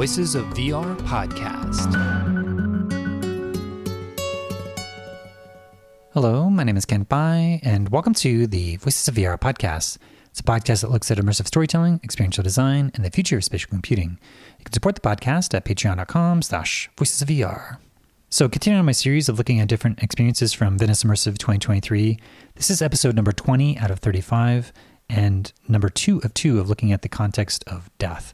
Voices of VR podcast. Hello, my name is Kent Bye, and welcome to the Voices of VR podcast. It's a podcast that looks at immersive storytelling, experiential design, and the future of spatial computing. You can support the podcast at patreon.com slash voices of VR. So continuing on my series of looking at different experiences from Venice Immersive 2023, this is episode number 20 out of 35, and number two of two of looking at the context of death.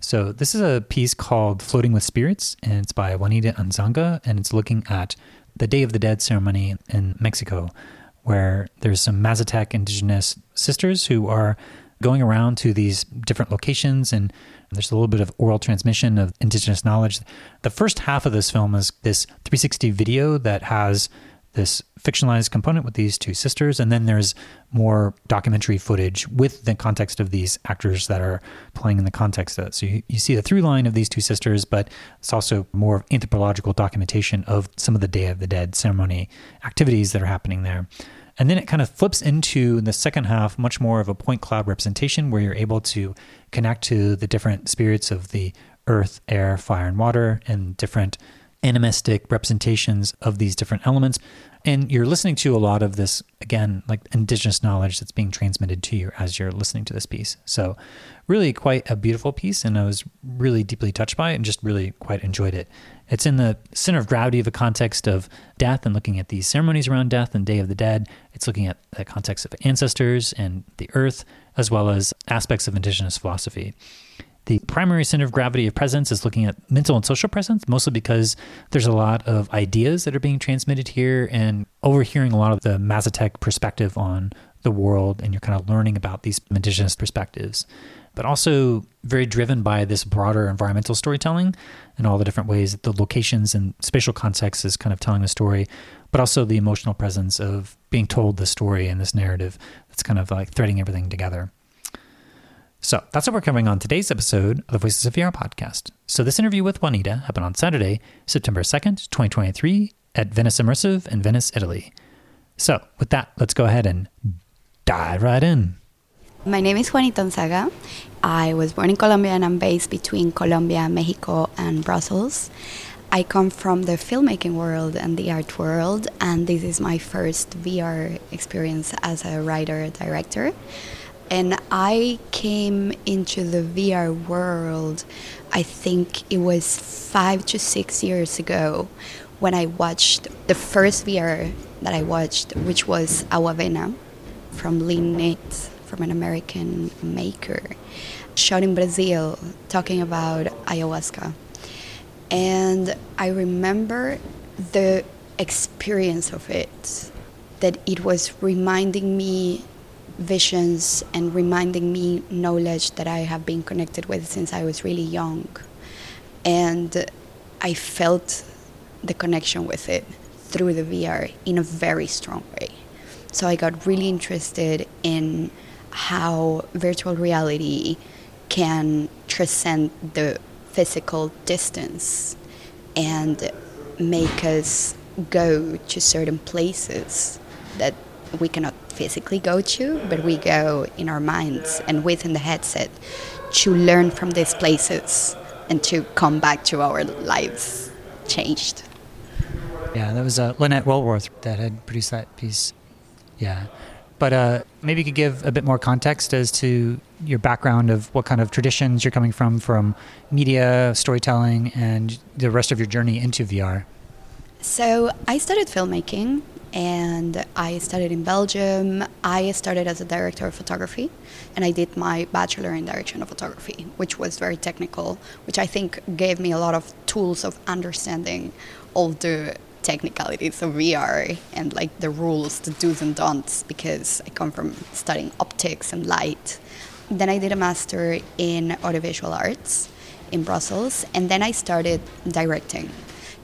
So this is a piece called Floating with Spirits, and it's by Juanita Onzaga, and it's looking at the Day of the Dead ceremony in Mexico, where there's some Mazatec indigenous sisters who are going around to these different locations and there's a little bit of oral transmission of indigenous knowledge. The first half of this film is this 360 video that has this fictionalized component with these two sisters, and then there's more documentary footage with the context of these actors that are playing in the context of it. So you, you see the through line of these two sisters, but it's also more anthropological documentation of some of the Day of the Dead ceremony activities that are happening there. And then it kind of flips into the second half, much more of a point cloud representation where you're able to connect to the different spirits of the earth, air, fire, and water, and different animistic representations of these different elements. And you're listening to a lot of this, again, like indigenous knowledge that's being transmitted to you as you're listening to this piece. So, really quite a beautiful piece. And I was really deeply touched by it and just really quite enjoyed it. It's in the center of gravity of a context of death and looking at these ceremonies around death and Day of the Dead. It's looking at the context of ancestors and the earth, as well as aspects of indigenous philosophy. The primary center of gravity of presence is looking at mental and social presence, mostly because there's a lot of ideas that are being transmitted here and overhearing a lot of the Mazatec perspective on the world, and you're kind of learning about these indigenous perspectives. But also very driven by this broader environmental storytelling and all the different ways that the locations and spatial context is kind of telling the story, but also the emotional presence of being told the story and this narrative that's kind of like threading everything together. So that's what we're covering on today's episode of the Voices of VR podcast. So this interview with Juanita happened on Saturday, September 2nd, 2023 at Venice Immersive in Venice, Italy. So with that, let's go ahead and dive right in. My name is Juanita Onzaga. I was born in Colombia and I'm based between Colombia, Mexico, and Brussels. I come from the filmmaking world and the art world, and this is my first VR experience as a writer director. And I came into the VR world, I think it was five to six years ago when I watched the first VR that I watched, which was Awavena from Nates, from an American maker, shot in Brazil, talking about ayahuasca. And I remember the experience of it, that it was reminding me visions and reminding me knowledge that I have been connected with since I was really young. And I felt the connection with it through the VR in a very strong way. So I got really interested in how virtual reality can transcend the physical distance and make us go to certain places that we cannot physically go to, but we go in our minds and within the headset to learn from these places and to come back to our lives changed. Yeah, that was uh, Lynette Wallworth that had produced that piece. Yeah. But uh, maybe you could give a bit more context as to your background of what kind of traditions you're coming from, from media, storytelling, and the rest of your journey into VR. So I started filmmaking and I studied in Belgium. I started as a director of photography, and I did my bachelor in direction of photography, which was very technical, which I think gave me a lot of tools of understanding all the technicalities of VR and like the rules, the do's and don'ts, because I come from studying optics and light. Then I did a master in audiovisual arts in Brussels, and then I started directing.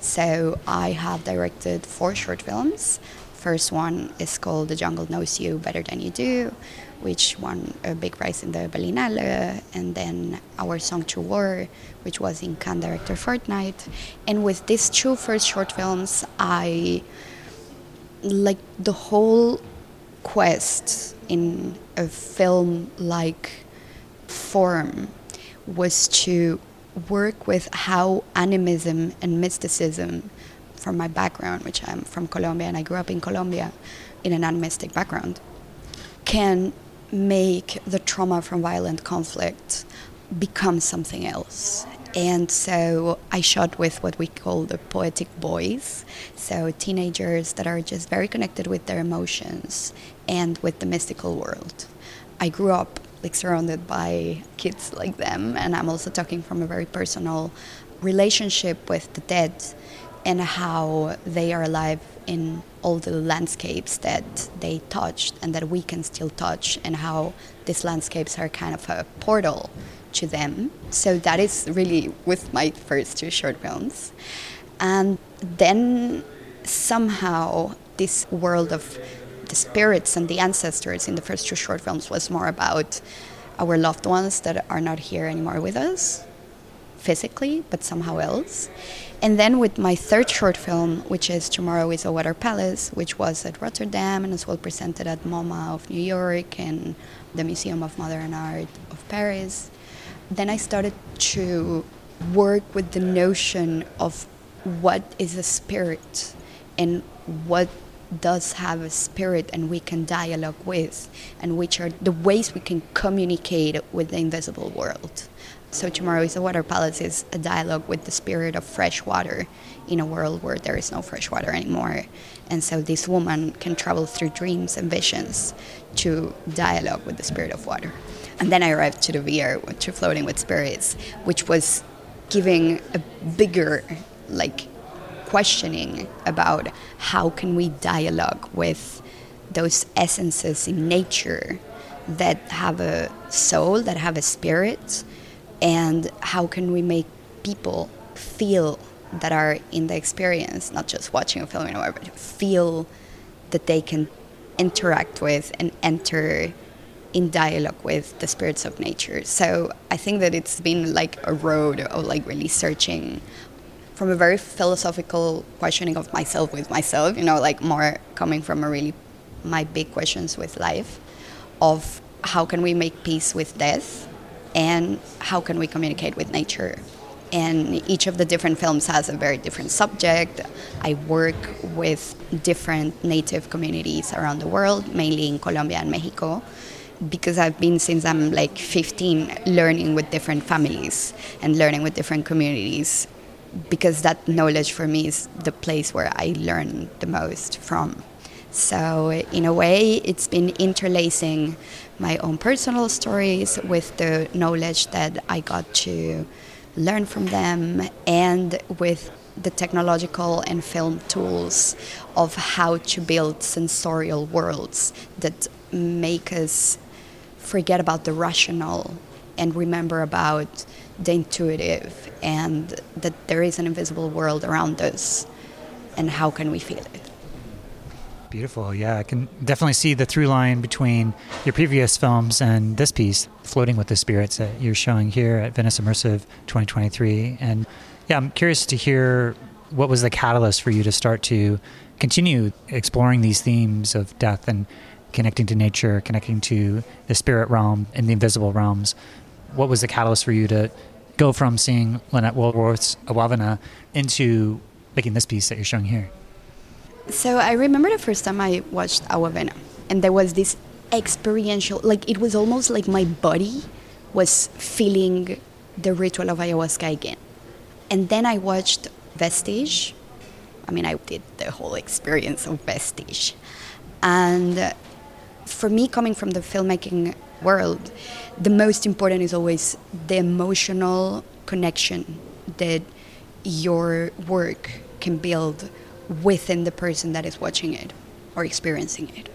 So I have directed four short films. First one is called The Jungle Knows You Better Than You Do, which won a big prize in the Berlinale, and then Our Song to War, which was in Cannes Director Fortnight. And with these two first short films, I like the whole quest in a film like form was to work with how animism and mysticism, from my background, which I'm from Colombia and I grew up in Colombia in an animistic background, can make the trauma from violent conflict become something else. And so I shot with what we call the poetic boys. So teenagers that are just very connected with their emotions and with the mystical world. I grew up like surrounded by kids like them, and I'm also talking from a very personal relationship with the dead and how they are alive in all the landscapes that they touched and that we can still touch, and how these landscapes are kind of a portal to them. So that is really with my first two short films. And then somehow this world of the spirits and the ancestors in the first two short films was more about our loved ones that are not here anymore with us physically, but somehow else. And then with my third short film, which is Tomorrow is a Water Palace, which was at Rotterdam and as well presented at MoMA of New York and the Museum of Modern Art of Paris, then I started to work with the notion of what is a spirit and what does have a spirit and we can dialogue with, and which are the ways we can communicate with the invisible world. So, Tomorrow is a Water Palace is a dialogue with the spirit of fresh water in a world where there is no fresh water anymore. And so, this woman can travel through dreams and visions to dialogue with the spirit of water. And then I arrived to the VR, to Floating with Spirits, which was giving a bigger, like, questioning about how can we dialogue with those essences in nature that have a soul, that have a spirit, and how can we make people feel that are in the experience, not just watching a film, know, but feel that they can interact with and enter in dialogue with the spirits of nature. So I think that it's been like a road of like really searching from a very philosophical questioning of myself with myself, you know, like more coming from a really my big questions with life of how can we make peace with death and how can we communicate with nature. And each of the different films has a very different subject. I work with different native communities around the world, mainly in Colombia and Mexico because I've been since I'm like 15 learning with different families and learning with different communities because that knowledge for me is the place where I learn the most from. So, in a way, it's been interlacing my own personal stories with the knowledge that I got to learn from them and with the technological and film tools of how to build sensorial worlds that make us forget about the rational and remember about the intuitive and that there is an invisible world around us and how can we feel it? Beautiful. Yeah i can definitely see the through line between your previous films and this piece floating with the spirits that you're showing here at venice immersive 2023 and yeah i'm curious to hear what was the catalyst for you to start to continue exploring these themes of death and connecting to nature connecting to the spirit realm and the invisible realms what was the catalyst for you to go from seeing Lynette Wallworth's Awavena into making this piece that you're showing here? So I remember the first time I watched Awavena, and there was this experiential, like it was almost like my body was feeling the ritual of ayahuasca again. And then I watched Vestige. I mean, I did the whole experience of Vestige. And for me, coming from the filmmaking world, the most important is always the emotional connection that your work can build within the person that is watching it or experiencing it.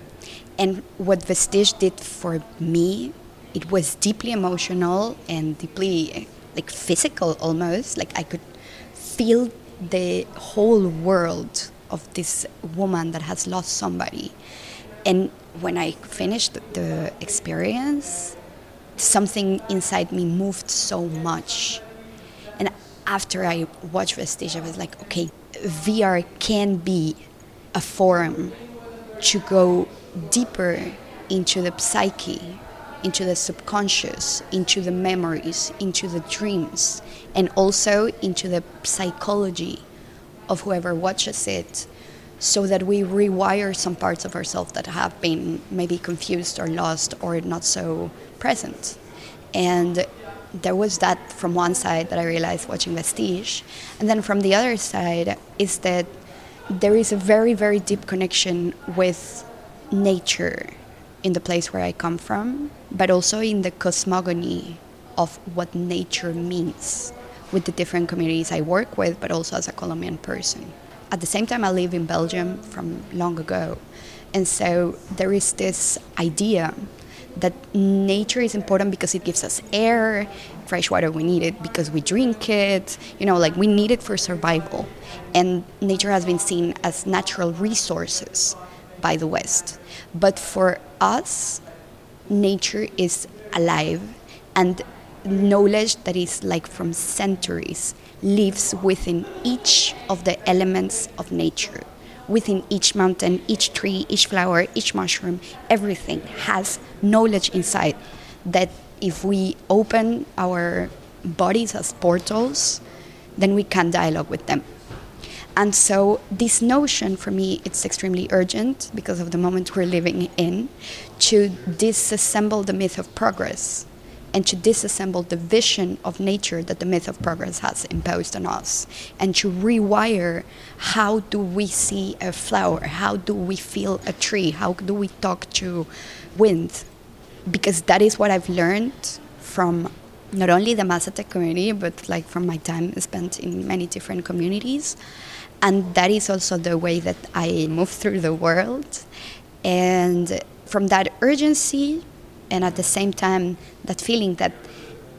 And what Vestige did for me, it was deeply emotional and deeply like physical almost. Like I could feel the whole world of this woman that has lost somebody. And when I finished the experience, something inside me moved so much. And after I watched Vestige, I was like, okay, VR can be a forum to go deeper into the psyche into the subconscious, into the memories, into the dreams, and also into the psychology of whoever watches it so that we rewire some parts of ourselves that have been maybe confused or lost or not so present. And there was that from one side that I realized watching Vestige. And then from the other side is that there is a very, very deep connection with nature in the place where I come from, but also in the cosmogony of what nature means with the different communities I work with, but also as a Colombian person. At the same time, I live in Belgium from long ago. And so there is this idea that nature is important because it gives us air, fresh water, we need it because we drink it, you know, like we need it for survival. And nature has been seen as natural resources by the West. But for us, nature is alive and knowledge that is like from centuries lives within each of the elements of nature within each mountain, each tree, each flower, each mushroom, everything has knowledge inside that if we open our bodies as portals, then we can dialogue with them. And so this notion for me it's extremely urgent because of the moment we're living in to disassemble the myth of progress and to disassemble the vision of nature that the myth of progress has imposed on us and to rewire how do we see a flower how do we feel a tree how do we talk to wind? Because that is what i've learned from not only the Mazatec community but like from my time spent in many different communities. And that is also the way that i move through the world. And from that urgency and at the same time that feeling that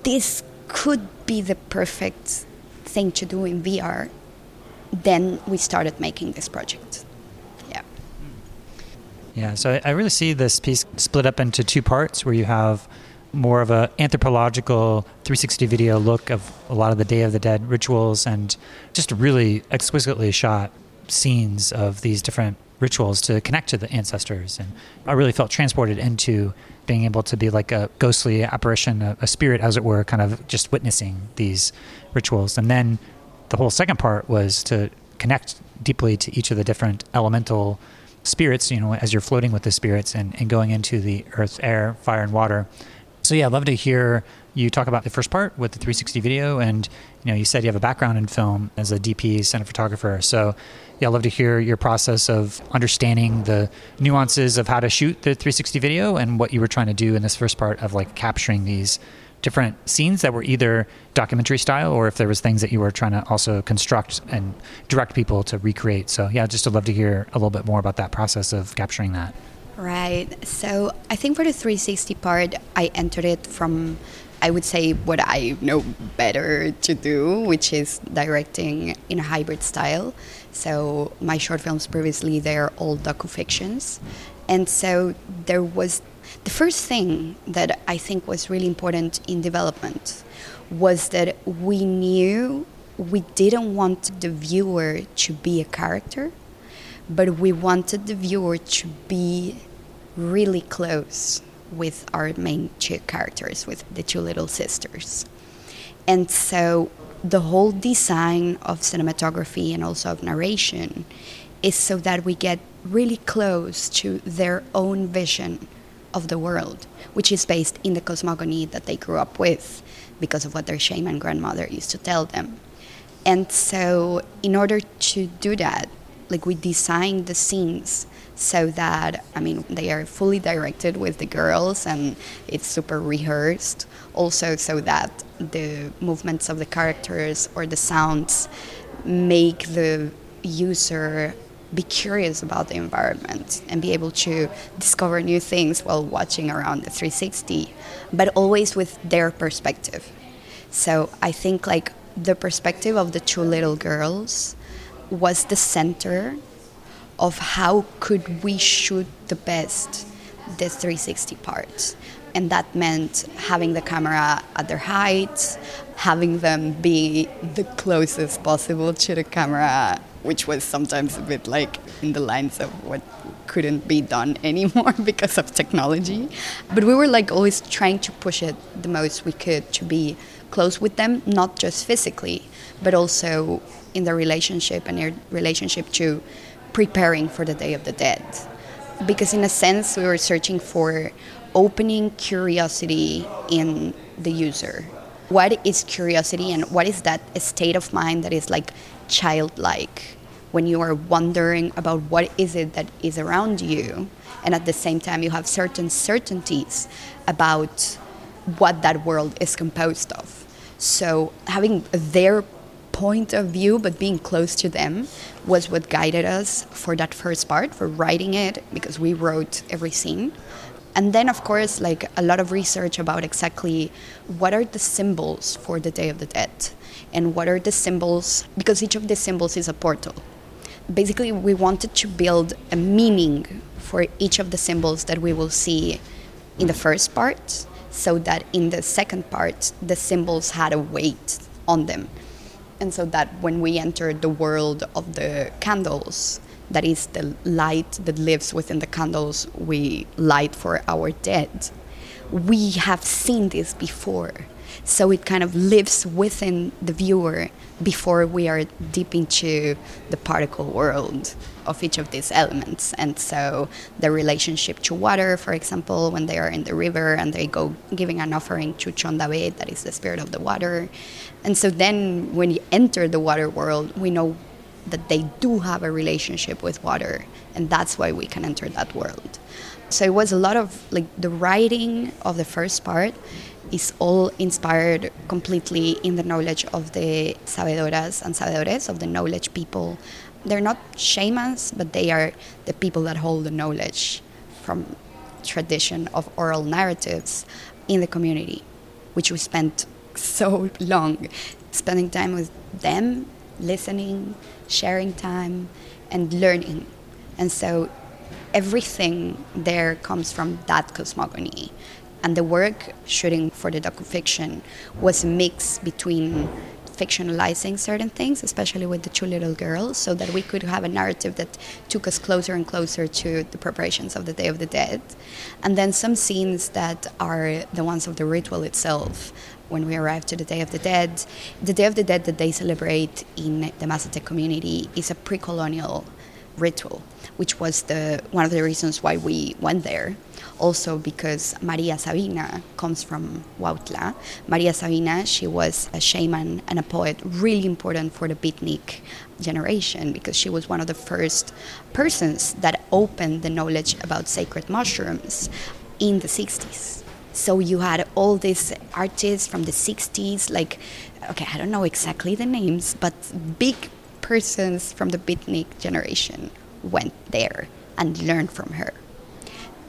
this could be the perfect thing to do in VR, then we started making this project. Yeah. Yeah, so I really see this piece split up into two parts where you have more of a anthropological 360 video look of a lot of the Day of the Dead rituals and just really exquisitely shot scenes of these different rituals to connect to the ancestors and I really felt transported into being able to be like a ghostly apparition, a, a spirit, as it were, kind of just witnessing these rituals. And then the whole second part was to connect deeply to each of the different elemental spirits, you know, as you're floating with the spirits and, and going into the earth, air, fire, and water. So, yeah, I'd love to hear you talk about the first part with the 360 video. And, you know, you said you have a background in film as a DP, cinematographer. So, yeah, I'd love to hear your process of understanding the nuances of how to shoot the 360 video and what you were trying to do in this first part of like capturing these different scenes that were either documentary style or if there was things that you were trying to also construct and direct people to recreate. So yeah, just to love to hear a little bit more about that process of capturing that. Right. So I think for the 360 part, I entered it from I would say what I know better to do, which is directing in a hybrid style. So my short films previously they're all docu-fictions. And so there was the first thing that I think was really important in development was that we knew we didn't want the viewer to be a character, but we wanted the viewer to be really close with our main two characters, with the two little sisters. And so the whole design of cinematography and also of narration is so that we get really close to their own vision of the world, which is based in the cosmogony that they grew up with because of what their shaman grandmother used to tell them. And so, in order to do that, like we designed the scenes so that I mean they are fully directed with the girls and it's super rehearsed. Also so that the movements of the characters or the sounds make the user be curious about the environment and be able to discover new things while watching around the 360 but always with their perspective. So i think like the perspective of the two little girls was the center of how could we shoot the best the 360 part and that meant having the camera at their height having them be the closest possible to the camera which was sometimes a bit like in the lines of what couldn't be done anymore because of technology. But we were like always trying to push it the most we could to be close with them, not just physically, but also in the relationship and their relationship to preparing for the Day of the Dead. Because in a sense, we were searching for opening curiosity in the user. What is curiosity and what is that state of mind that is like childlike when you are wondering about what is it that is around you and at the same time you have certain certainties about what that world is composed of. So having their point of view but being close to them was what guided us for that first part for writing it because we wrote every scene. And then of course like a lot of research about exactly what are the symbols for the day of the dead and what are the symbols because each of the symbols is a portal. Basically we wanted to build a meaning for each of the symbols that we will see in the first part so that in the second part the symbols had a weight on them and so that when we enter the world of the candles that is the light that lives within the candles we light for our dead. We have seen this before. So it kind of lives within the viewer before we are deep into the particle world of each of these elements. And so the relationship to water, for example, when they are in the river and they go giving an offering to Chondabe, that is the spirit of the water. And so then when you enter the water world, we know that they do have a relationship with water, and that's why we can enter that world. So it was a lot of like the writing of the first part is all inspired completely in the knowledge of the sabedoras and sabedores, of the knowledge people. They're not shamans, but they are the people that hold the knowledge from tradition of oral narratives in the community, which we spent so long spending time with them, listening, sharing time, and learning. And so everything there comes from that cosmogony. And the work shooting for the docufiction was a mix between fictionalizing certain things, especially with the two little girls, so that we could have a narrative that took us closer and closer to the preparations of the Day of the Dead. And then some scenes that are the ones of the ritual itself. When we arrive to the Day of the Dead, the Day of the Dead that they celebrate in the Mazatec community is a pre colonial ritual, which was the, one of the reasons why we went there also because Maria Sabina comes from Huautla. Maria Sabina, she was a shaman and a poet, really important for the beatnik generation because she was one of the first persons that opened the knowledge about sacred mushrooms in the 60s. So you had all these artists from the 60s, like, okay, I don't know exactly the names, but big persons from the beatnik generation went there and learned from her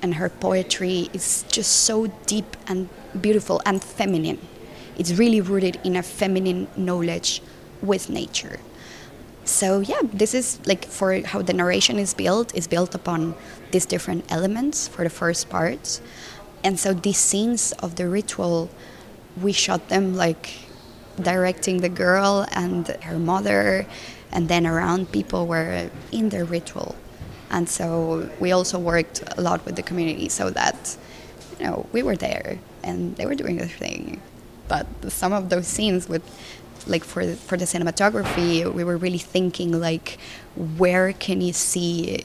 and her poetry is just so deep and beautiful and feminine. It's really rooted in a feminine knowledge with nature. So yeah, this is like for how the narration is built is built upon these different elements for the first part. And so these scenes of the ritual we shot them like directing the girl and her mother and then around people were in their ritual. And so we also worked a lot with the community so that, you know, we were there and they were doing their thing. But some of those scenes with, like for for the cinematography, we were really thinking like, where can you see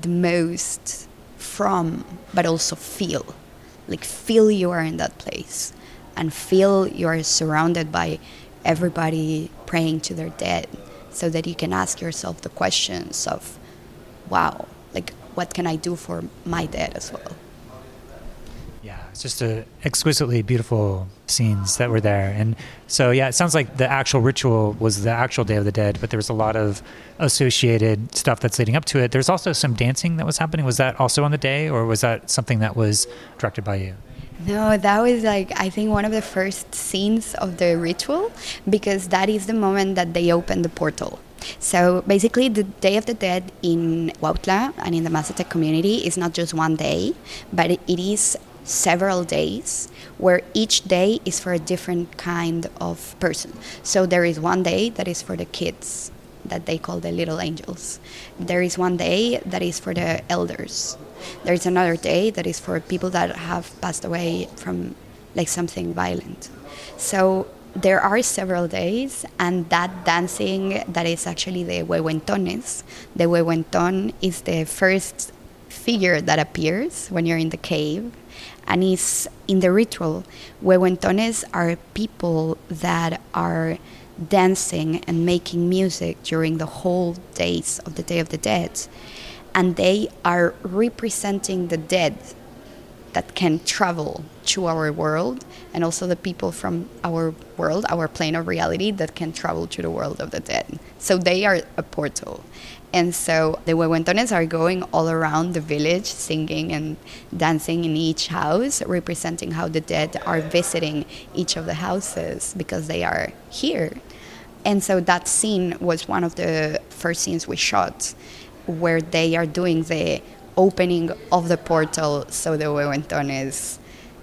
the most from, but also feel, like feel you are in that place, and feel you are surrounded by everybody praying to their dead, so that you can ask yourself the questions of wow, like what can I do for my dad as well? Yeah, it's just a exquisitely beautiful scenes that were there. And so yeah, it sounds like the actual ritual was the actual Day of the Dead, but there was a lot of associated stuff that's leading up to it. There's also some dancing that was happening. Was that also on the day or was that something that was directed by you? No, that was like I think one of the first scenes of the ritual because that is the moment that they open the portal. So basically, the Day of the Dead in Huautla and in the Mazatec community is not just one day, but it is several days where each day is for a different kind of person. So there is one day that is for the kids that they call the little angels. There is one day that is for the elders. There is another day that is for people that have passed away from like something violent. So there are several days, and that dancing that is actually the huehuentones. The huehuenton is the first figure that appears when you're in the cave, and is in the ritual. Huehuentones are people that are dancing and making music during the whole days of the Day of the Dead. And they are representing the dead that can travel to our world and also the people from our world, our plane of reality that can travel to the world of the dead. So they are a portal. And so the Huehuentones are going all around the village, singing and dancing in each house, representing how the dead are visiting each of the houses because they are here. And so that scene was one of the first scenes we shot where they are doing the opening of the portal so the Huehuentones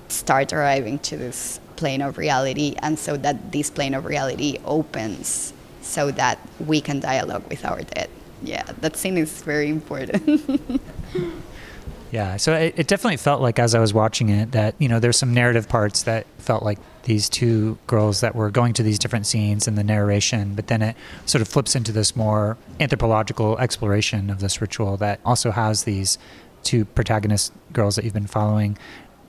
start arriving to this plane of reality and so that this plane of reality opens so that we can dialogue with our dead yeah, that scene is very important. yeah, so it, it, definitely felt like as I was watching it that you know there's some narrative parts that felt like these two girls that were going to these different scenes in the narration, but then it sort of flips into this more anthropological exploration of this ritual that also has these two protagonist girls that you've been following,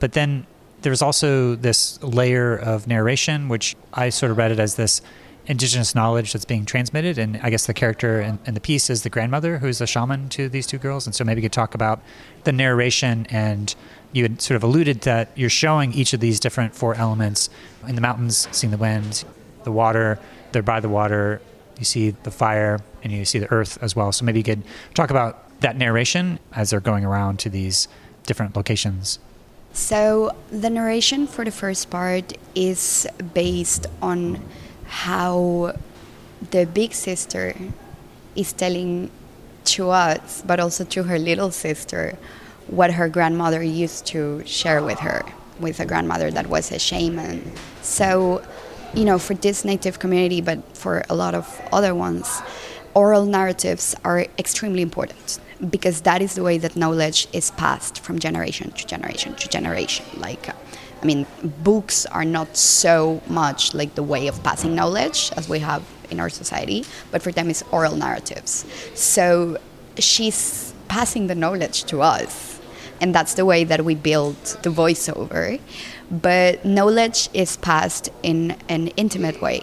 but then there's also this layer of narration, which I sort of read it as this indigenous knowledge that's being transmitted. And I guess the character in, in, the piece is the grandmother, who's a shaman to these two girls. And so maybe you could talk about the narration. And you had sort of alluded that you're showing each of these different four elements in the mountains, seeing the wind, the water, they're by the water, you see the fire, and you see the earth as well. So maybe you could talk about that narration as they're going around to these different locations. So the narration for the first part is based on how the big sister is telling to us, but also to her little sister, what her grandmother used to share with her, with a grandmother that was a shaman. So, you know, for this native community, but for a lot of other ones, oral narratives are extremely important because that is the way that knowledge is passed from generation to generation to generation. Like, I mean, books are not so much like the way of passing knowledge as we have in our society, but for them it's oral narratives. So she's passing the knowledge to us, and that's the way that we build the voiceover. But knowledge is passed in an intimate way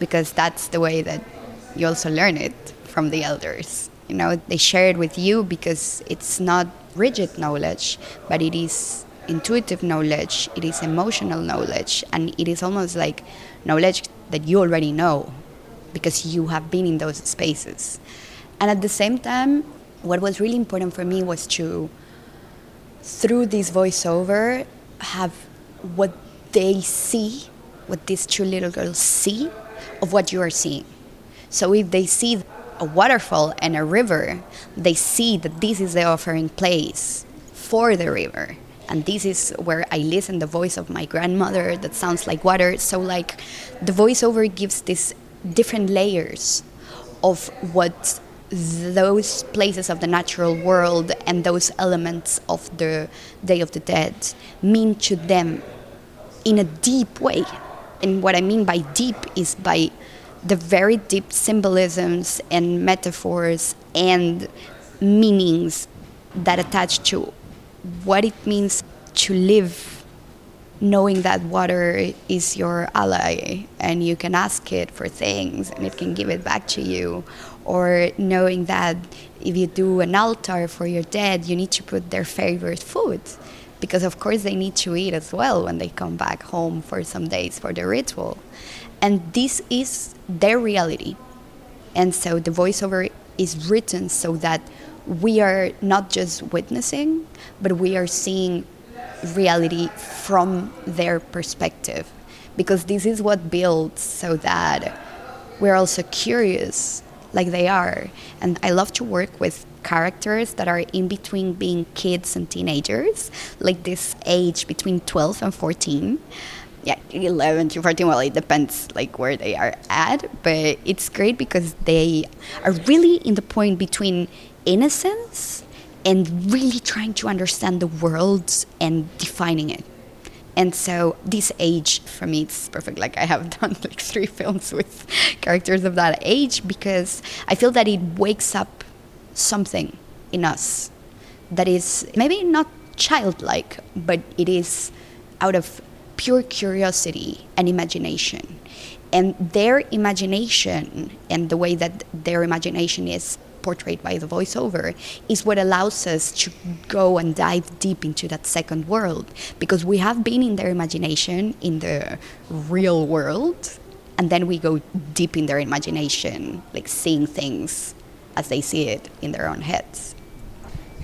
because that's the way that you also learn it from the elders. You know, they share it with you because it's not rigid knowledge, but it is intuitive knowledge, it is emotional knowledge, and it is almost like knowledge that you already know because you have been in those spaces. And at the same time, what was really important for me was to, through this voiceover, have what they see, what these two little girls see, of what you are seeing. So if they see a waterfall and a river, they see that this is the offering place for the river and this is where I listen the voice of my grandmother that sounds like water. So like the voiceover gives these different layers of what those places of the natural world and those elements of the Day of the Dead mean to them in a deep way. And what I mean by deep is by the very deep symbolisms and metaphors and meanings that attach to what it means to live knowing that water is your ally and you can ask it for things and it can give it back to you. Or knowing that if you do an altar for your dead you need to put their favorite food. Because of course they need to eat as well when they come back home for some days for the ritual. And this is their reality. And so the voiceover is written so that we are not just witnessing, but we are seeing reality from their perspective. Because this is what builds so that we're also curious like they are. And I love to work with characters that are in between being kids and teenagers, like this age between 12 and 14, yeah 11 to 14 well it depends like where they are at but it's great because they are really in the point between innocence and really trying to understand the world and defining it. And so this age for me it's perfect. Like i have done like three films with characters of that age because i feel that it wakes up something in us that is maybe not childlike but it is out of pure curiosity and imagination. And their imagination and the way that their imagination is portrayed by the voiceover is what allows us to go and dive deep into that second world. Because we have been in their imagination in the real world and then we go deep in their imagination like seeing things as they see it in their own heads.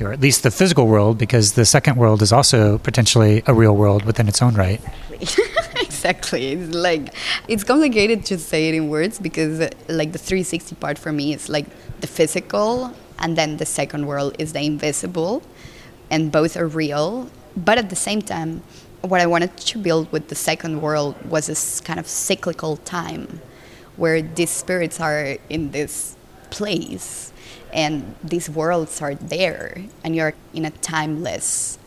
Or at least the physical world because the second world is also potentially a real world within its own right exactly. It's like it's complicated to say it in words because like the 360 part for me is like the physical and then the second world is the invisible and both are real. But at the same time what i wanted to build with the second world was this kind of cyclical time where these spirits are in this place and these worlds are there and you're in a timeless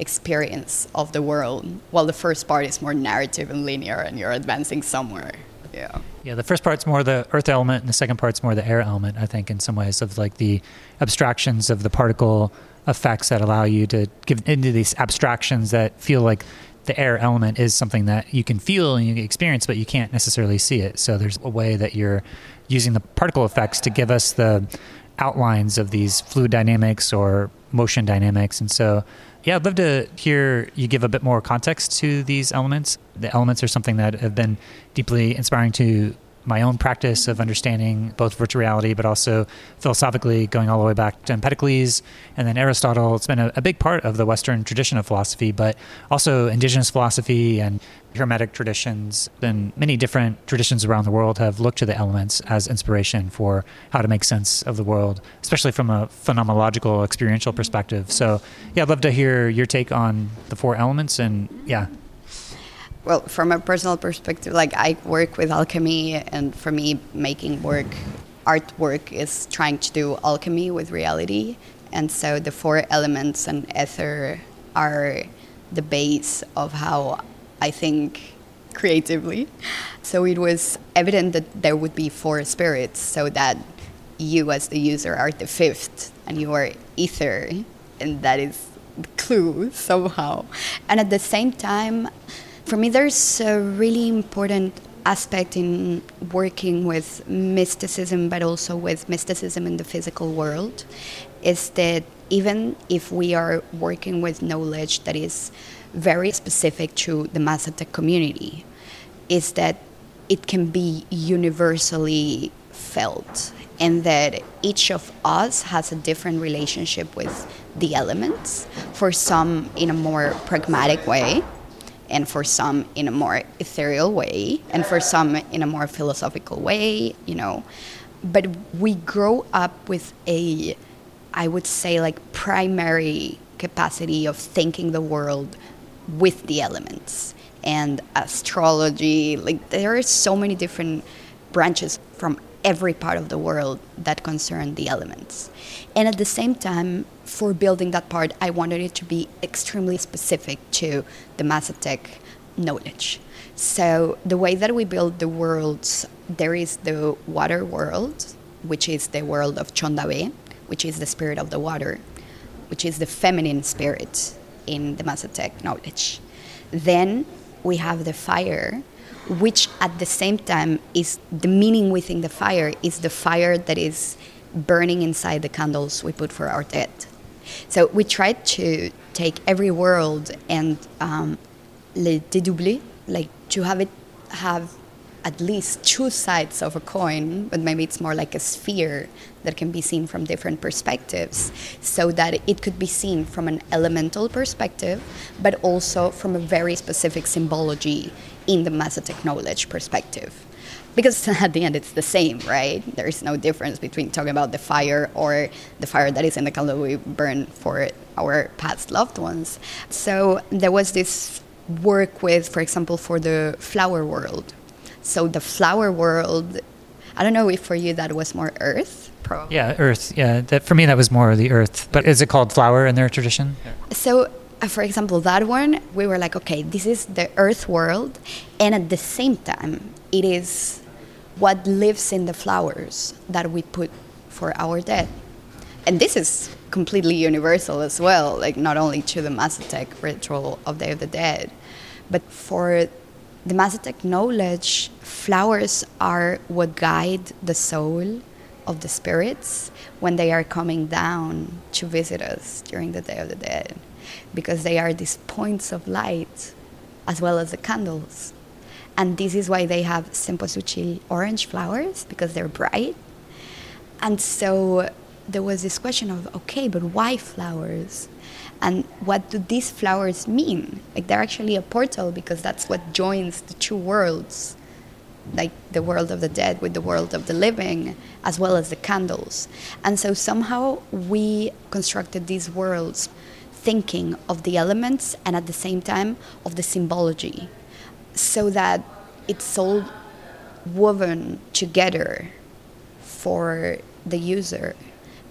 experience of the world while the first part is more narrative and linear and you're advancing somewhere. Yeah. Yeah the first part's more the earth element and the second part's more the air element i think in some ways of like the abstractions of the particle effects that allow you to give into these abstractions that feel like the air element is something that you can feel and you experience but you can't necessarily see it. So there's a way that you're using the particle effects to give us the outlines of these fluid dynamics or motion dynamics. And so yeah, I'd love to hear you give a bit more context to these elements. The elements are something that have been deeply inspiring to my own practice of understanding both virtual reality, but also philosophically going all the way back to Empedocles and then Aristotle. It's been a, a, big part of the Western tradition of philosophy, but also indigenous philosophy and Hermetic traditions. And many different traditions around the world have looked to the elements as inspiration for how to make sense of the world, especially from a phenomenological, experiential perspective. So, yeah, I'd love to hear your take on the four elements and, yeah, well, from a personal perspective, like I work with alchemy, and for me, making work, artwork is trying to do alchemy with reality. And so the four elements and ether are the base of how I think creatively. So it was evident that there would be four spirits, so that you, as the user, are the fifth, and you are ether, and that is the clue somehow. And at the same time, for me, there's a really important aspect in working with mysticism, but also with mysticism in the physical world, is that even if we are working with knowledge that is very specific to the Mazatec community, is that it can be universally felt and that each of us has a different relationship with the elements for some in a more pragmatic way and for some in a more ethereal way, and for some in a more philosophical way, you know. But we grow up with a, I would say, like primary capacity of thinking the world with the elements and astrology. Like there are so many different branches from every part of the world that concerned the elements. And at the same time, for building that part, I wanted it to be extremely specific to the Mazatec knowledge. So the way that we build the worlds, there is the water world, which is the world of Chondabe, which is the spirit of the water, which is the feminine spirit in the Mazatec knowledge. Then we have the fire, which at the same time is the meaning within the fire is the fire that is burning inside the candles we put for our dead. So we tried to take every world and um, le dédoubler, like to have it have at least two sides of a coin, but maybe it's more like a sphere that can be seen from different perspectives, so that it could be seen from an elemental perspective, but also from a very specific symbology in the Mazatec knowledge perspective. Because at the end, it's the same, right? There is no difference between talking about the fire or the fire that is in the candle we burn for our past loved ones. So there was this work with, for example, for the flower world. So the flower world, I don't know if for you that was more earth, probably. Yeah, earth. Yeah, that for me that was more the earth. But is it called flower in their tradition? So, Uh, for example, that one, we were like, okay, this is the earth world, and at the same time, it is what lives in the flowers that we put for our dead. And this is completely universal as well, like not only to the Mazatec ritual of Day of the Dead, but for the Mazatec knowledge, flowers are what guide the soul of the spirits when they are coming down to visit us during the Day of the Dead, because they are these points of light as well as the candles. And this is why they have cempasúchil orange flowers, because they're bright. And so there was this question of, okay, but why flowers? And what do these flowers mean? Like they're actually a portal because that's what joins the two worlds, like the world of the dead with the world of the living, as well as the candles. And so somehow we constructed these worlds thinking of the elements and at the same time of the symbology so that it's all woven together for the user.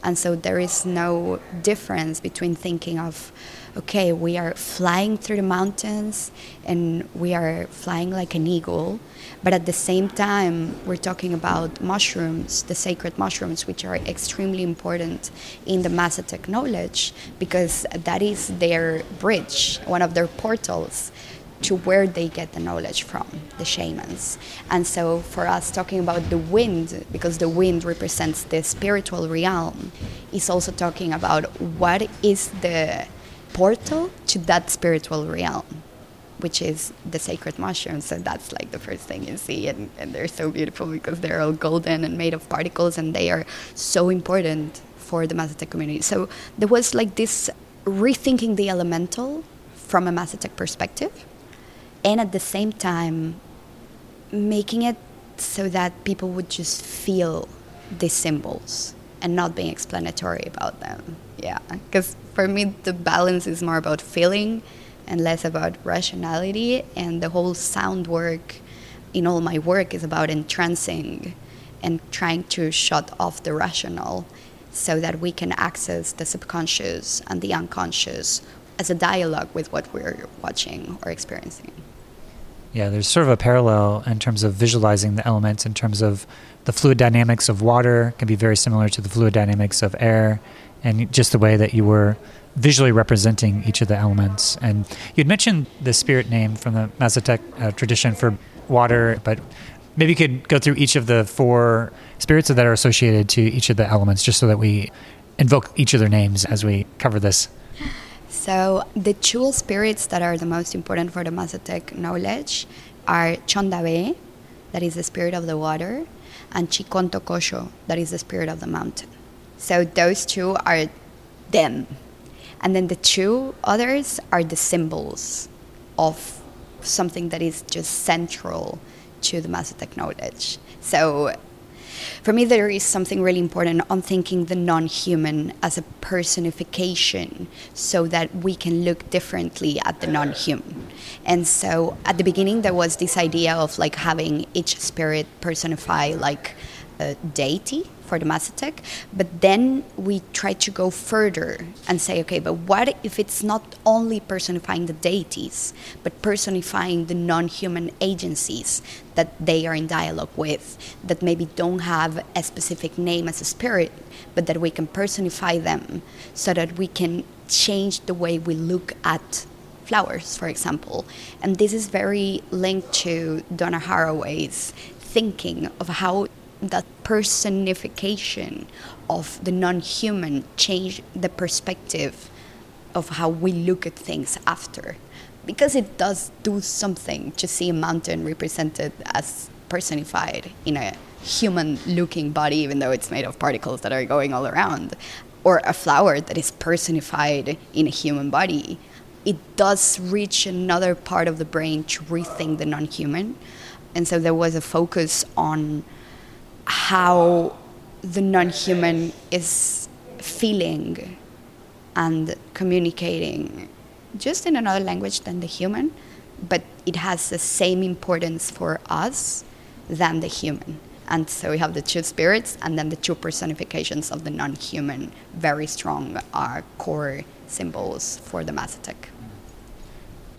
And so there is no difference between thinking of, okay, we are flying through the mountains and we are flying like an eagle, but at the same time, we're talking about mushrooms, the sacred mushrooms, which are extremely important in the Mazatec knowledge because that is their bridge, one of their portals to where they get the knowledge from, the shamans. And so for us, talking about the wind, because the wind represents the spiritual realm, is also talking about what is the portal to that spiritual realm, which is the sacred mushrooms. So that's like the first thing you see. And, and they're so beautiful because they're all golden and made of particles, and they are so important for the Mazatec community. So there was like this rethinking the elemental from a Mazatec perspective and at the same time making it so that people would just feel these symbols and not being explanatory about them. Yeah, because for me, the balance is more about feeling and less about rationality, and the whole sound work in all my work is about entrancing and trying to shut off the rational so that we can access the subconscious and the unconscious as a dialogue with what we're watching or experiencing. Yeah, there's sort of a parallel in terms of visualizing the elements, in terms of the fluid dynamics of water can be very similar to the fluid dynamics of air, and just the way that you were visually representing each of the elements. And you'd mentioned the spirit name from the Mazatec uh, tradition for water, but maybe you could go through each of the four spirits that are associated to each of the elements, just so that we invoke each of their names as we cover this. So the two spirits that are the most important for the Mazatec knowledge are Chondabe, that is the spirit of the water, and Chicontocosho, that is the spirit of the mountain. So those two are them. And then the two others are the symbols of something that is just central to the Mazatec knowledge. So for me, there is something really important on thinking the non human as a personification so that we can look differently at the non human. And so at the beginning, there was this idea of like having each spirit personify like a deity for the Mazatec. But then we try to go further and say, okay, but what if it's not only personifying the deities, but personifying the non human agencies that they are in dialogue with, that maybe don't have a specific name as a spirit, but that we can personify them so that we can change the way we look at flowers, for example. And this is very linked to Donna Haraway's thinking of how that personification of the non-human change the perspective of how we look at things after. Because it does do something to see a mountain represented as personified in a human looking body even though it's made of particles that are going all around or a flower that is personified in a human body. It does reach another part of the brain to rethink the non-human. And so there was a focus on how the non human is feeling and communicating just in another language than the human but it has the same importance for us than the human. And so we have the two spirits and then the two personifications of the non human, very strong uh, core symbols for the Mazatec.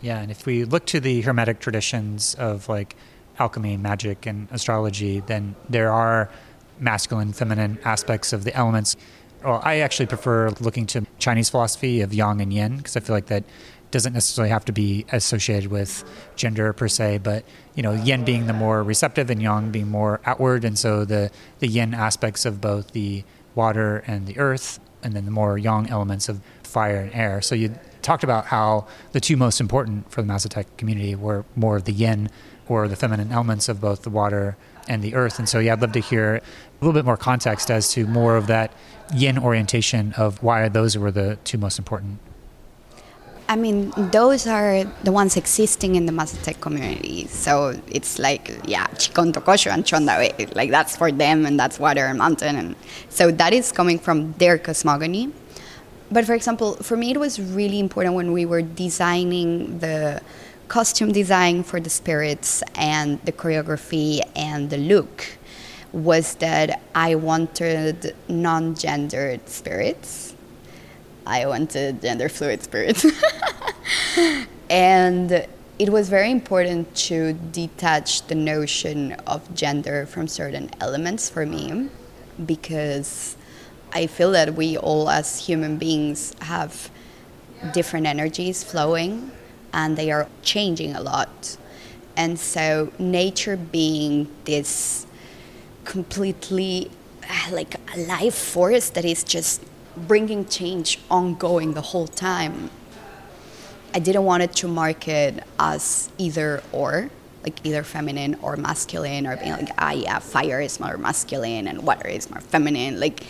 Yeah, and if we look to the Hermetic traditions of like alchemy, magic, and astrology, then there are masculine, feminine aspects of the elements. Well, I actually prefer looking to Chinese philosophy of yang and yin because I feel like that doesn't necessarily have to be associated with gender per se, but you know, yin being the more receptive and yang being more outward, and so the the yin aspects of both the water and the earth, and then the more yang elements of fire and air. So you talked about how the two most important for the Mazatec community were more of the yin or the feminine elements of both the water and the earth. And so, yeah, I'd love to hear a little bit more context as to more of that yin orientation of why those were the two most important. I mean, those are the ones existing in the Mazatec community. So it's like, yeah, Chicon Tocosho and Chondawe. Like that's for them and that's water and mountain. And so that is coming from their cosmogony. But for example, for me, it was really important when we were designing the costume design for the spirits and the choreography and the look was that I wanted non gendered spirits I wanted gender fluid spirits. and it was very important to detach the notion of gender from certain elements for me because I feel that we all, as human beings, have different energies flowing and they are changing a lot. And so, nature being this completely like a life force that is just bringing change ongoing the whole time. I didn't want it to market as either or, like either feminine or masculine, or being like, ah, yeah, fire is more masculine and water is more feminine. Like,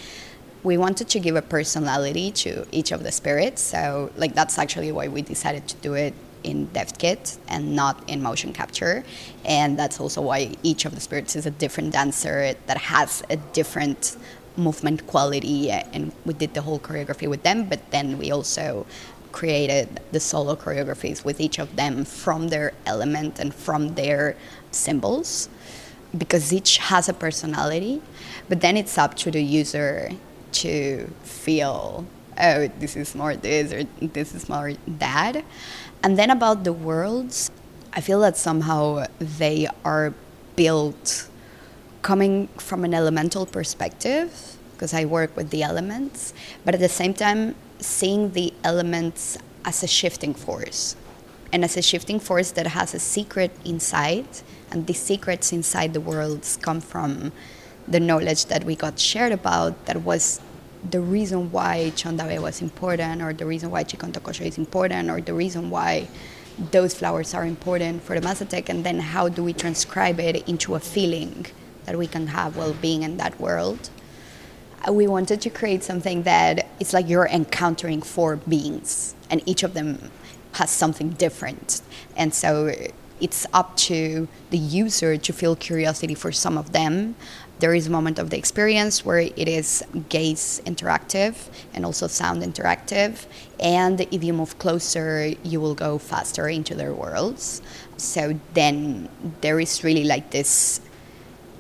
we wanted to give a personality to each of the spirits. So, like, that's actually why we decided to do it in Depthkit and not in motion capture. And that's also why each of the spirits is a different dancer that has a different movement quality eh, and we did the whole choreography with them but then we also created the solo choreographies with each of them from their element and from their symbols because each has a personality but then it's up to the user to feel oh this is more this or this is more that and then about the worlds i feel that somehow they are built coming from an elemental perspective, because I work with the elements, but at the same time, seeing the elements as a shifting force and as a shifting force that has a secret inside, and the secrets inside the worlds come from the knowledge that we got shared about that was the reason why Chondawe was important, or the reason why Chicontocosho is important, or the reason why those flowers are important for the Mazatec, and then how do we transcribe it into a feeling that we can have well being in that world. Uh, we wanted to create something that it's like you're encountering four beings, and each of them has something different. And so it's up to the user to feel curiosity for some of them. There is a moment of the experience where it is gaze interactive and also sound interactive. And if you move closer, you will go faster into their worlds. So then there is really like this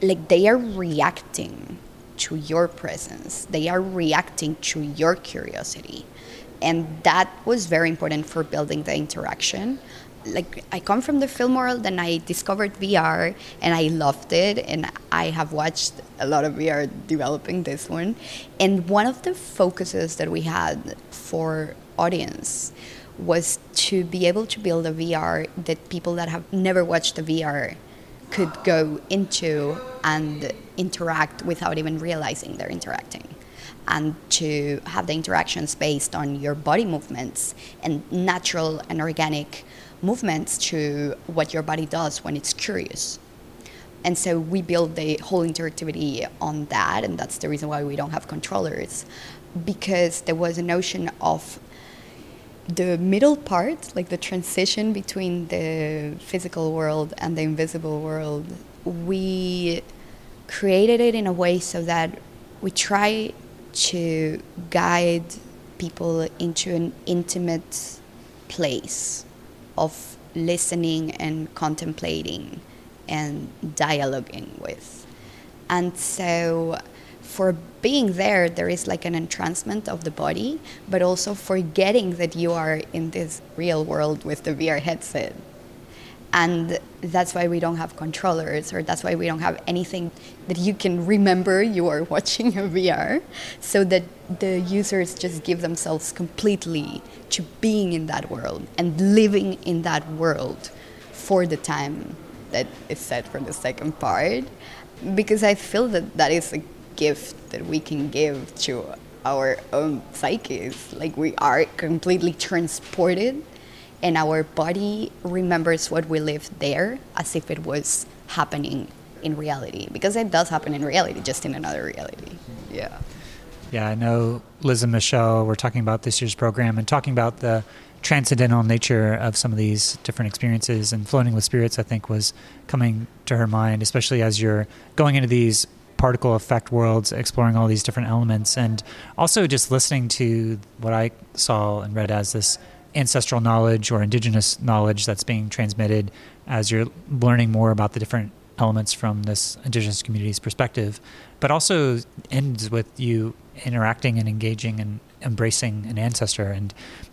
like they are reacting to your presence they are reacting to your curiosity and that was very important for building the interaction like i come from the film world and i discovered vr and i loved it and i have watched a lot of vr developing this one. And one of the focuses that we had for audience was to be able to build a vr that people that have never watched a vr could go into and interact without even realizing they're interacting. And to have the interactions based on your body movements and natural and organic movements to what your body does when it's curious. And so we build the whole interactivity on that, and that's the reason why we don't have controllers, because there was a notion of the middle part, like the transition between the physical world and the invisible world, we created it in a way so that we try to guide people into an intimate place of listening and contemplating and dialoguing with. And so for being there, there is like an entrancement of the body, but also forgetting that you are in this real world with the VR headset. And that's why we don't have controllers, or that's why we don't have anything that you can remember you are watching a VR, so that the users just give themselves completely to being in that world and living in that world for the time that is set for the second part. Because I feel that that is a gift that we can give to our own psyches. Like we are completely transported, and our body remembers what we lived there as if it was happening in reality. Because it does happen in reality, just in another reality. Yeah. Yeah, I know Liz and Michel were talking about this year's program and talking about the transcendental nature of some of these different experiences and floating with spirits i think was coming to her mind especially as you're going into these particle effect worlds exploring all these different elements and also just listening to what i saw and read as this ancestral knowledge or indigenous knowledge that's being transmitted as you're learning more about the different elements from this indigenous community's perspective but also ends with you interacting and engaging and embracing an ancestor. And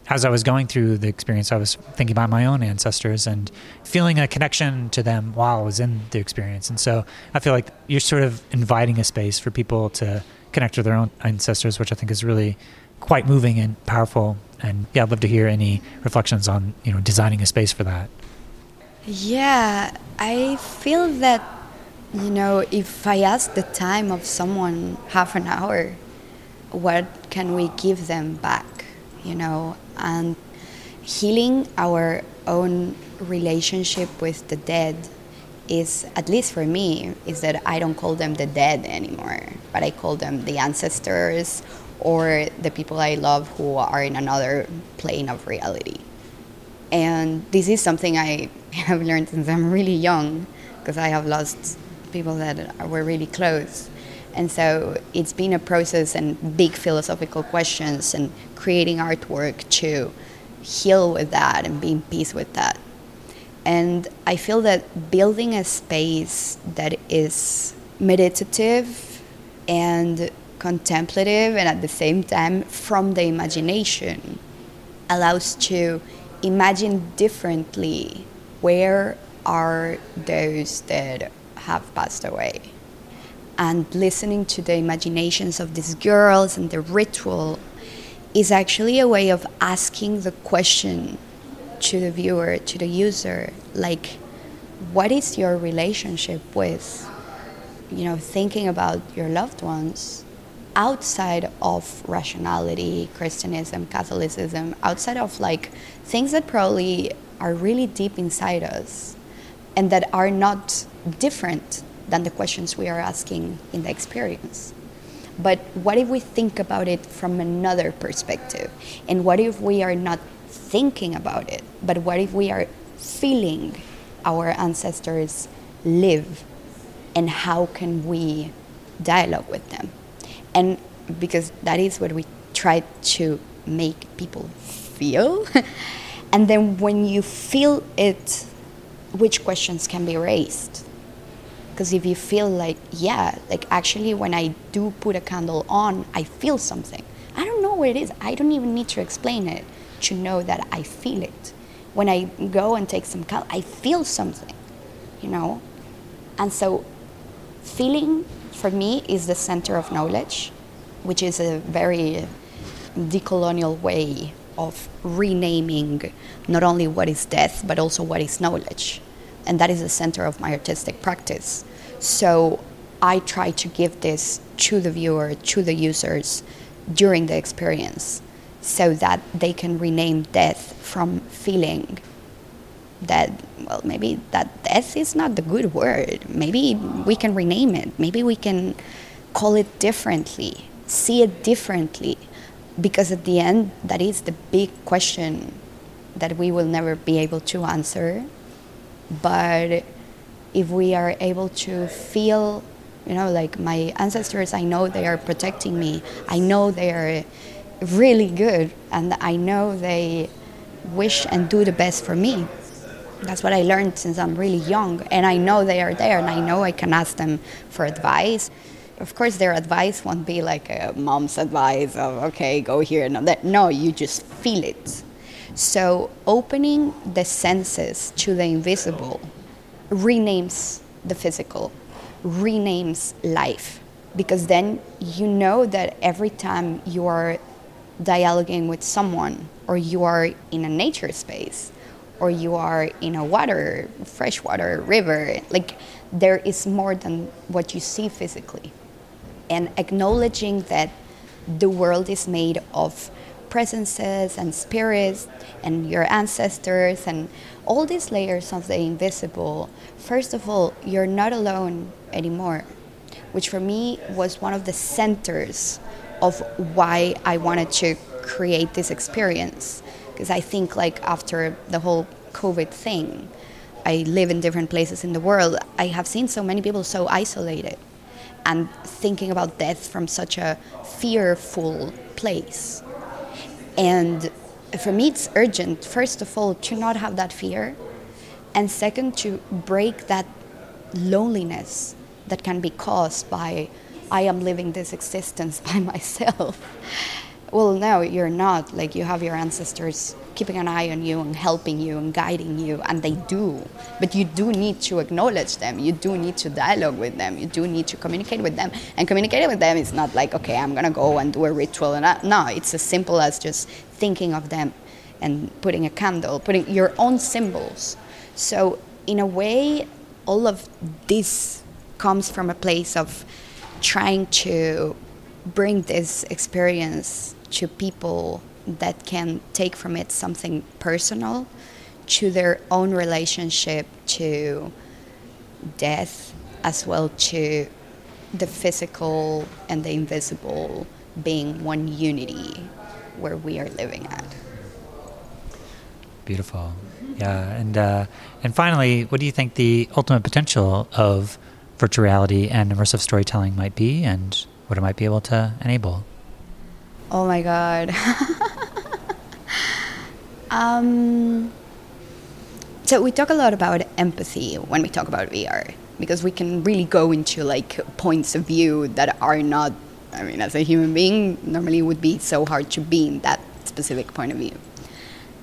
as I was going through the experience, I was thinking about my own ancestors and feeling a connection to them while I was in the experience. And so I feel like you're sort of inviting a space for people to connect to their own ancestors, which I think is really quite moving and powerful. And yeah, I'd love to hear any reflections on you know designing a space for that. Yeah, I feel that you know if I ask the time of someone half an hour what can we give them back, you know, and healing our own relationship with the dead is at least for me is that I don't call them the dead anymore, but I call them the ancestors or the people I love who are in another plane of reality. And this is something I have learned since I'm really young because I have lost people that were really close. And so it's been a process and big philosophical questions and creating artwork to heal with that and be in peace with that. And I feel that building a space that is meditative and contemplative and at the same time from the imagination allows to imagine differently where are those that have passed away. And listening to the imaginations of these girls and the ritual is actually a way of asking the question to the viewer, to the user, like, what is your relationship with, you know, thinking about your loved ones outside of rationality, Christianism, Catholicism, outside of like things that probably are really deep inside us and that are not different than the questions we are asking in the experience. But what if we think about it from another perspective? And what if we are not thinking about it, but what if we are feeling our ancestors live and how can we dialogue with them? And because that is what we try to make people feel. and then when you feel it, which questions can be raised? Because if you feel like, yeah, like actually when I do put a candle on, I feel something. I don't know what it is. I don't even need to explain it to know that I feel it. When I go and take some candle, I feel something, you know? And so feeling for me is the center of knowledge, which is a very decolonial way of renaming not only what is death, but also what is knowledge. And that is the center of my artistic practice. So I try to give this to the viewer, to the users during the experience so that they can rename death from feeling that well maybe that death is not the good word. Maybe we can rename it. Maybe we can call it differently see it differently. Because at the end that is the big question that we will never be able to answer. But if we are able to feel you know like my ancestors i know they are protecting me. I know they are really good. And i know they wish and do the best for me That's what I learned since I'm really young. And I know they are there and I know I can ask them for advice. Of course, their advice won't be like a mom's advice of, okay, go here. No, that, no you just feel it. So, opening the senses to the invisible renames the physical, renames life. Because then you know that every time you are dialoguing with someone, or you are in a nature space, or you are in a water, freshwater river, like there is more than what you see physically. And acknowledging that the world is made of presences and spirits and your ancestors and all these layers of the invisible, first of all, you're not alone anymore, which for me was one of the centers of why I wanted to create this experience. Because I think, like, after the whole COVID thing, I live in different places in the world. I have seen so many people so isolated and thinking about death from such a fearful place. And for me, it's urgent, first of all, to not have that fear, and second, to break that loneliness that can be caused by I am living this existence by myself. Well, no, you're not. Like, you have your ancestors keeping an eye on you and helping you and guiding you, and they do. But you do need to acknowledge them. You do need to dialogue with them. You do need to communicate with them. And communicating with them is not like, okay, I'm gonna go and do a ritual. And I, no, it's as simple as just thinking of them and putting a candle, putting your own symbols. So, in a way, all of this comes from a place of trying to bring this experience to people that can take from it something personal to their own relationship to death as well to the physical and the invisible being one unity where we are living at. Beautiful. Yeah and uh, and finally what do you think the ultimate potential of virtual reality and immersive storytelling might be and what it might be able to enable Oh my god. um, so we talk a lot about empathy when we talk about VR because we can really go into like points of view that are not. I mean, as a human being, normally would be so hard to be in that specific point of view.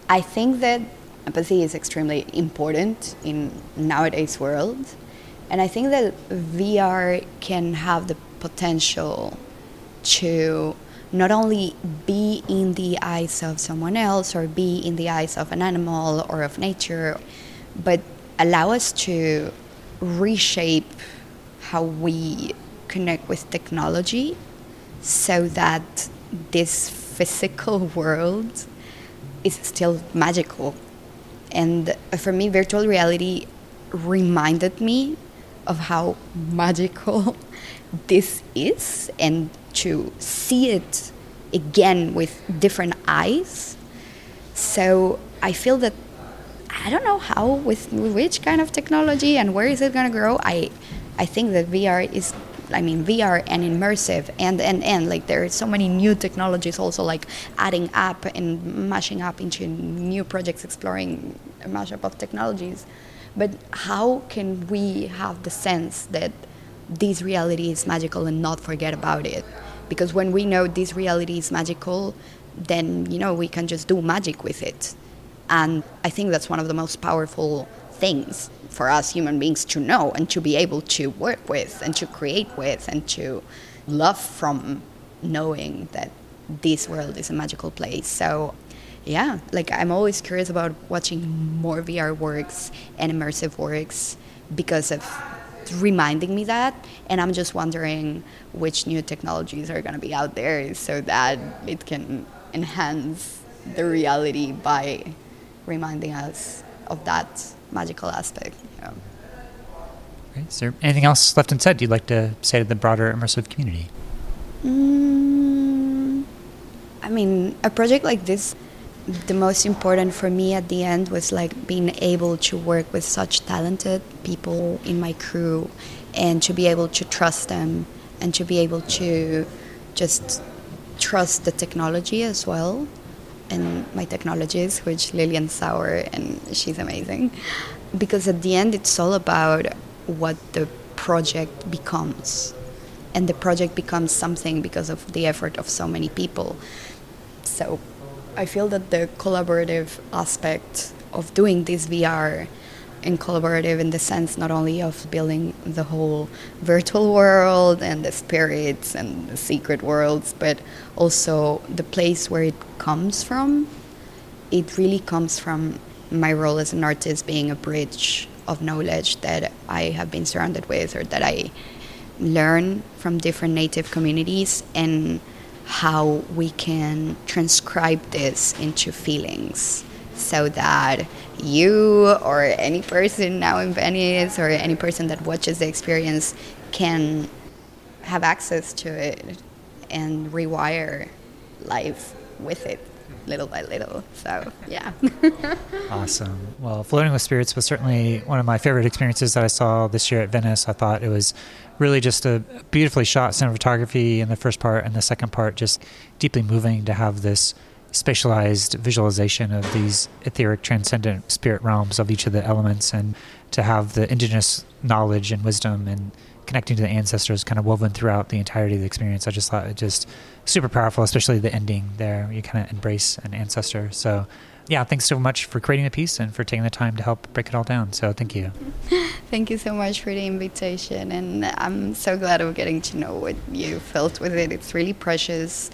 I think that empathy is extremely important in nowadays world, and I think that VR can have the potential to not only be in the eyes of someone else or be in the eyes of an animal or of nature, but allow us to reshape how we connect with technology so that this physical world is still magical. And for me, virtual reality reminded me of how magical this is and to see it again with different eyes. So I feel that I don't know how with which kind of technology and where is it going to grow. I I think that VR is I mean VR and immersive and and and like there are so many new technologies also like adding up and mashing up into new projects exploring a mashup of technologies. But how can we have the sense that this reality is magical and not forget about it? Because when we know this reality is magical then you know we can just do magic with it. And i think that's one of the most powerful things for us human beings to know and to be able to work with and to create with and to love from knowing that this world is a magical place. So yeah like i'm always curious about watching more vr works and immersive works because of reminding me that and i'm just wondering which new technologies are going to be out there so that it can enhance the reality by reminding us of that magical aspect. Great. Is there anything else left unsaid you'd like to say to the broader immersive community? Mm, I mean, a project like this the most important for me at the end was like being able to work with such talented people in my crew and to be able to trust them and to be able to just trust the technology as well and my technologies, which Lillian Sauer, and she's amazing. Because at the end, it's all about what the project becomes. And the project becomes something because of the effort of so many people. So I feel that the collaborative aspect of doing this VR and collaborative in the sense not only of building the whole virtual world and the spirits and the secret worlds, but also the place where it comes from. It really comes from my role as an artist being a bridge of knowledge that I have been surrounded with or that I learn from different native communities and how we can transcribe this into feelings so that you or any person now in Venice or any person that watches the experience can have access to it and rewire life with it little by little. So, yeah. awesome. Well, Floating with Spirits was certainly one of my favorite experiences that I saw this year at Venice. I thought it was really just a beautifully shot cinematography in the first part, and the second part just deeply moving to have this spatialized visualization of these etheric, transcendent spirit realms of each of the elements, and to have the indigenous knowledge and wisdom and connecting to the ancestors kind of woven throughout the entirety of the experience. I just thought it just super powerful, especially the ending there. You kind of embrace an ancestor. So, yeah, thanks so much for creating the piece and for taking the time to help break it all down. So, thank you. thank you so much for the invitation. And I'm so glad of getting to know what you felt with it. It's really precious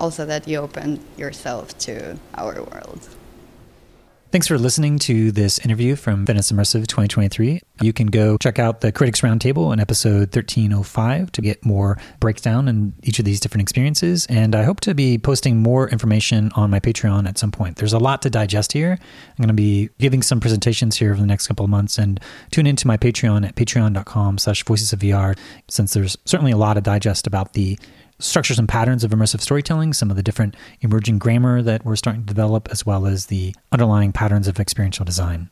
also that you open yourself to our world. Thanks for listening to this interview from Venice Immersive 2023. You can go check out the Critics Roundtable in episode 1305 to get more breakdown in each of these different experiences. And I hope to be posting more information on my Patreon at some point. There's a lot to digest here. I'm going to be giving some presentations here over the next couple of months and tune into my Patreon at patreon.com slash voices of VR since there's certainly a lot to digest about the structures and patterns of immersive storytelling, some of the different emerging grammar that we're starting to develop, as well as the underlying patterns of experiential design.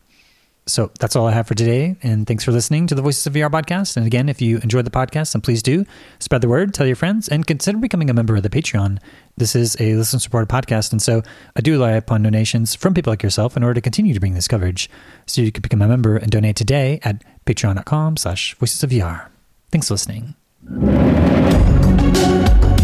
So that's all I have for today. And thanks for listening to the Voices of VR podcast. And again, if you enjoyed the podcast, then please do spread the word, tell your friends, and consider becoming a member of the Patreon. This is a listener supported podcast. And so I do rely upon donations from people like yourself in order to continue to bring this coverage. So you can become a member and donate today at patreon.com slash voices of VR. Thanks for listening. Thank you.